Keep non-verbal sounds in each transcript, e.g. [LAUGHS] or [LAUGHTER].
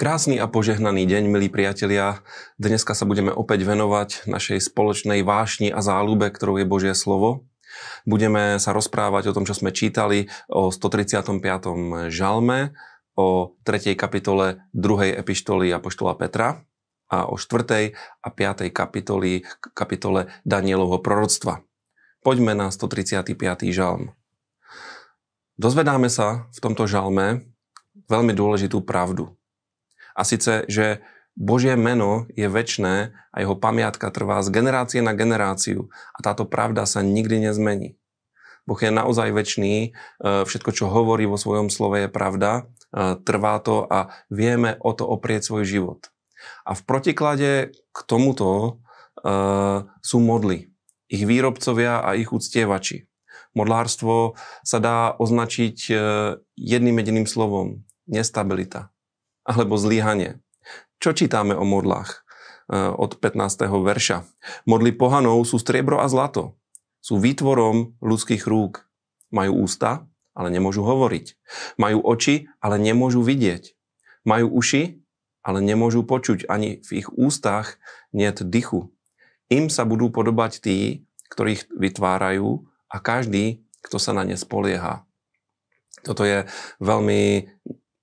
Krásny a požehnaný deň, milí priatelia. Dneska sa budeme opäť venovať našej spoločnej vášni a záľube, ktorou je Božie slovo. Budeme sa rozprávať o tom, čo sme čítali o 135. žalme, o 3. kapitole 2. epištoly Apoštola Petra a o 4. a 5. kapitoli, kapitole Danielovho proroctva. Poďme na 135. žalm. Dozvedáme sa v tomto žalme veľmi dôležitú pravdu. A síce, že Božie meno je väčné a jeho pamiatka trvá z generácie na generáciu a táto pravda sa nikdy nezmení. Boh je naozaj väčší, e, všetko, čo hovorí vo svojom slove je pravda, e, trvá to a vieme o to oprieť svoj život. A v protiklade k tomuto e, sú modly, ich výrobcovia a ich uctievači. Modlárstvo sa dá označiť jedným jediným slovom. Nestabilita alebo zlyhanie. Čo čítame o modlách e, od 15. verša? Modly pohanov sú striebro a zlato. Sú výtvorom ľudských rúk. Majú ústa, ale nemôžu hovoriť. Majú oči, ale nemôžu vidieť. Majú uši, ale nemôžu počuť. Ani v ich ústach niet dychu. Im sa budú podobať tí, ktorých vytvárajú a každý, kto sa na ne spolieha. Toto je veľmi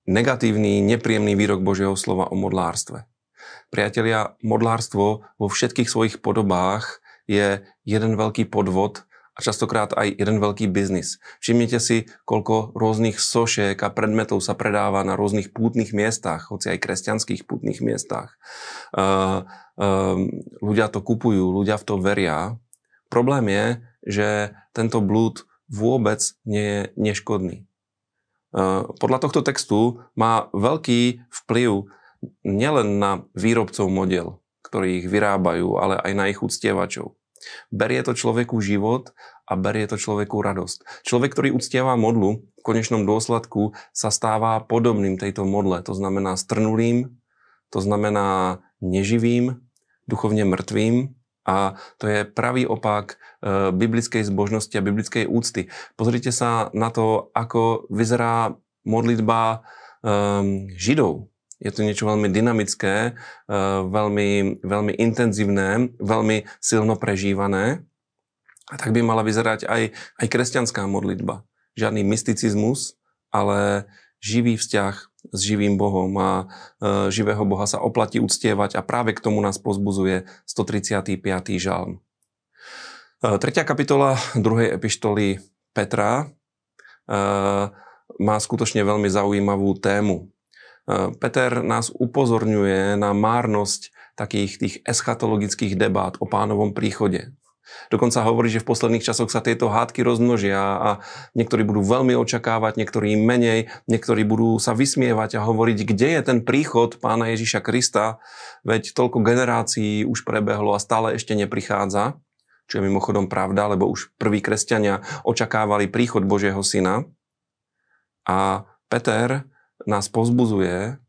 negatívny, nepríjemný výrok Božieho slova o modlárstve. Priatelia, modlárstvo vo všetkých svojich podobách je jeden veľký podvod a častokrát aj jeden veľký biznis. Všimnite si, koľko rôznych sošiek a predmetov sa predáva na rôznych pútnych miestach, hoci aj kresťanských pútnych miestach. Uh, uh, ľudia to kupujú, ľudia v to veria. Problém je, že tento blúd vôbec nie je neškodný. Eh, podľa tohto textu má veľký vplyv nielen na výrobcov model, ktorí ich vyrábajú, ale aj na ich uctievačov. Berie to človeku život a berie to človeku radosť. Človek, ktorý uctieva modlu, v konečnom dôsledku sa stáva podobným tejto modle. To znamená strnulým, to znamená neživým, duchovne mŕtvým a to je pravý opak e, biblickej zbožnosti a biblickej úcty. Pozrite sa na to, ako vyzerá modlitba um, Židov. Je to niečo veľmi dynamické, uh, veľmi, veľmi intenzívne, veľmi silno prežívané. A tak by mala vyzerať aj, aj kresťanská modlitba. Žiadny mysticizmus, ale živý vzťah s živým Bohom a e, živého Boha sa oplatí uctievať a práve k tomu nás pozbuzuje 135. žalm. E, tretia kapitola druhej epištoly Petra e, má skutočne veľmi zaujímavú tému. E, Peter nás upozorňuje na márnosť takých tých eschatologických debát o pánovom príchode. Dokonca hovorí, že v posledných časoch sa tieto hádky rozmnožia a niektorí budú veľmi očakávať, niektorí menej, niektorí budú sa vysmievať a hovoriť, kde je ten príchod pána Ježiša Krista, veď toľko generácií už prebehlo a stále ešte neprichádza, čo je mimochodom pravda, lebo už prví kresťania očakávali príchod Božieho syna. A Peter nás pozbuzuje,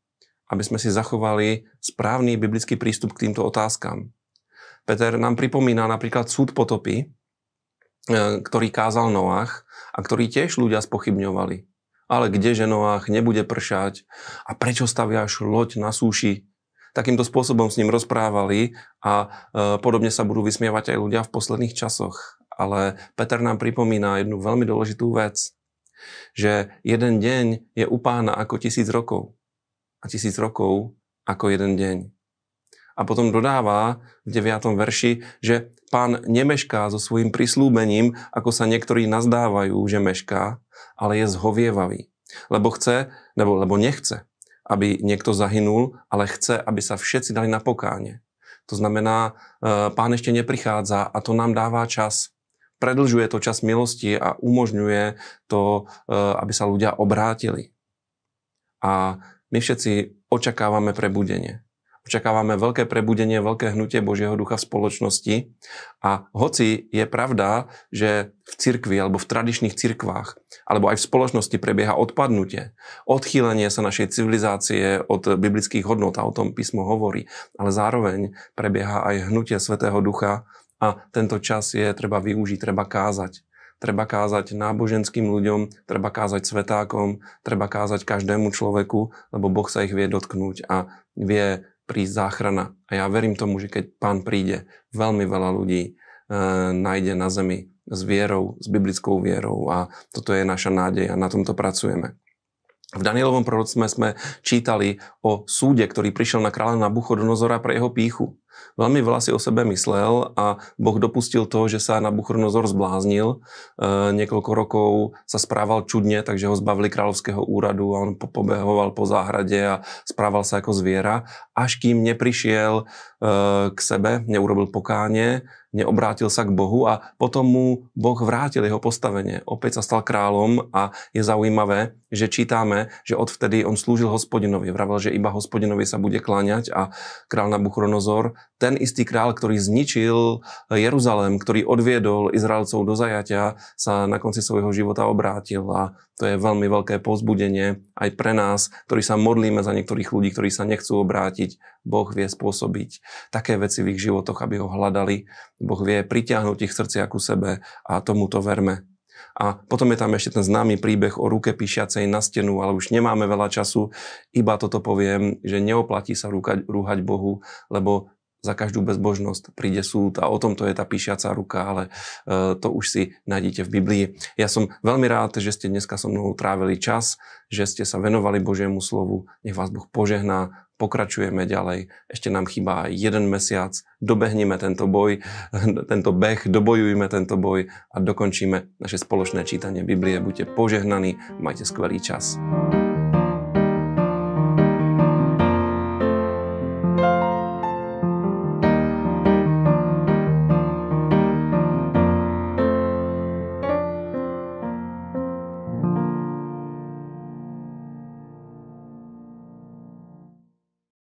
aby sme si zachovali správny biblický prístup k týmto otázkam. Peter nám pripomína napríklad súd potopy, e, ktorý kázal Noach a ktorý tiež ľudia spochybňovali. Ale kdeže Noach nebude pršať a prečo staviaš loď na súši? Takýmto spôsobom s ním rozprávali a e, podobne sa budú vysmievať aj ľudia v posledných časoch. Ale Peter nám pripomína jednu veľmi dôležitú vec, že jeden deň je u pána ako tisíc rokov a tisíc rokov ako jeden deň. A potom dodáva v 9. verši, že pán nemešká so svojím prislúbením, ako sa niektorí nazdávajú, že mešká, ale je zhovievavý. Lebo chce, nebo, lebo nechce, aby niekto zahynul, ale chce, aby sa všetci dali na pokáne. To znamená, e, pán ešte neprichádza a to nám dáva čas. Predlžuje to čas milosti a umožňuje to, e, aby sa ľudia obrátili. A my všetci očakávame prebudenie. Očakávame veľké prebudenie, veľké hnutie Božieho ducha v spoločnosti. A hoci je pravda, že v cirkvi alebo v tradičných cirkvách alebo aj v spoločnosti prebieha odpadnutie, odchýlenie sa našej civilizácie od biblických hodnot a o tom písmo hovorí, ale zároveň prebieha aj hnutie Svetého Ducha a tento čas je treba využiť, treba kázať, treba kázať náboženským ľuďom, treba kázať svetákom, treba kázať každému človeku, lebo Boh sa ich vie dotknúť a vie prísť záchrana. A ja verím tomu, že keď pán príde, veľmi veľa ľudí e, nájde na zemi s vierou, s biblickou vierou a toto je naša nádej a na tomto pracujeme. V Danielovom proroctve sme čítali o súde, ktorý prišiel na kráľa Nabuchodonozora pre jeho píchu. Veľmi veľa si o sebe myslel a Boh dopustil to, že sa Nabuchodonozor zbláznil. E, niekoľko rokov sa správal čudne, takže ho zbavili kráľovského úradu a on pobehoval po záhrade a správal sa ako zviera, až kým neprišiel e, k sebe, neurobil pokánie neobrátil sa k Bohu a potom mu Boh vrátil jeho postavenie. Opäť sa stal kráľom a je zaujímavé, že čítame, že odvtedy on slúžil hospodinovi. Vravel, že iba hospodinovi sa bude kláňať a král Nabuchodonozor, ten istý král, ktorý zničil Jeruzalém, ktorý odviedol Izraelcov do zajatia, sa na konci svojho života obrátil a to je veľmi veľké povzbudenie aj pre nás, ktorí sa modlíme za niektorých ľudí, ktorí sa nechcú obrátiť. Boh vie spôsobiť také veci v ich životoch, aby ho hľadali. Boh vie pritiahnuť ich srdcia ku sebe a tomuto verme. A potom je tam ešte ten známy príbeh o ruke píšiacej na stenu, ale už nemáme veľa času. Iba toto poviem, že neoplatí sa rúkať, rúhať Bohu, lebo za každú bezbožnosť príde súd a o tomto je tá píšiaca ruka, ale e, to už si nájdete v Biblii. Ja som veľmi rád, že ste dneska so mnou trávili čas, že ste sa venovali Božiemu slovu. Nech vás Boh požehná, pokračujeme ďalej. Ešte nám chýba jeden mesiac, dobehneme tento boj, [LAUGHS] tento beh, dobojujme tento boj a dokončíme naše spoločné čítanie Biblie. Buďte požehnaní, majte skvelý čas.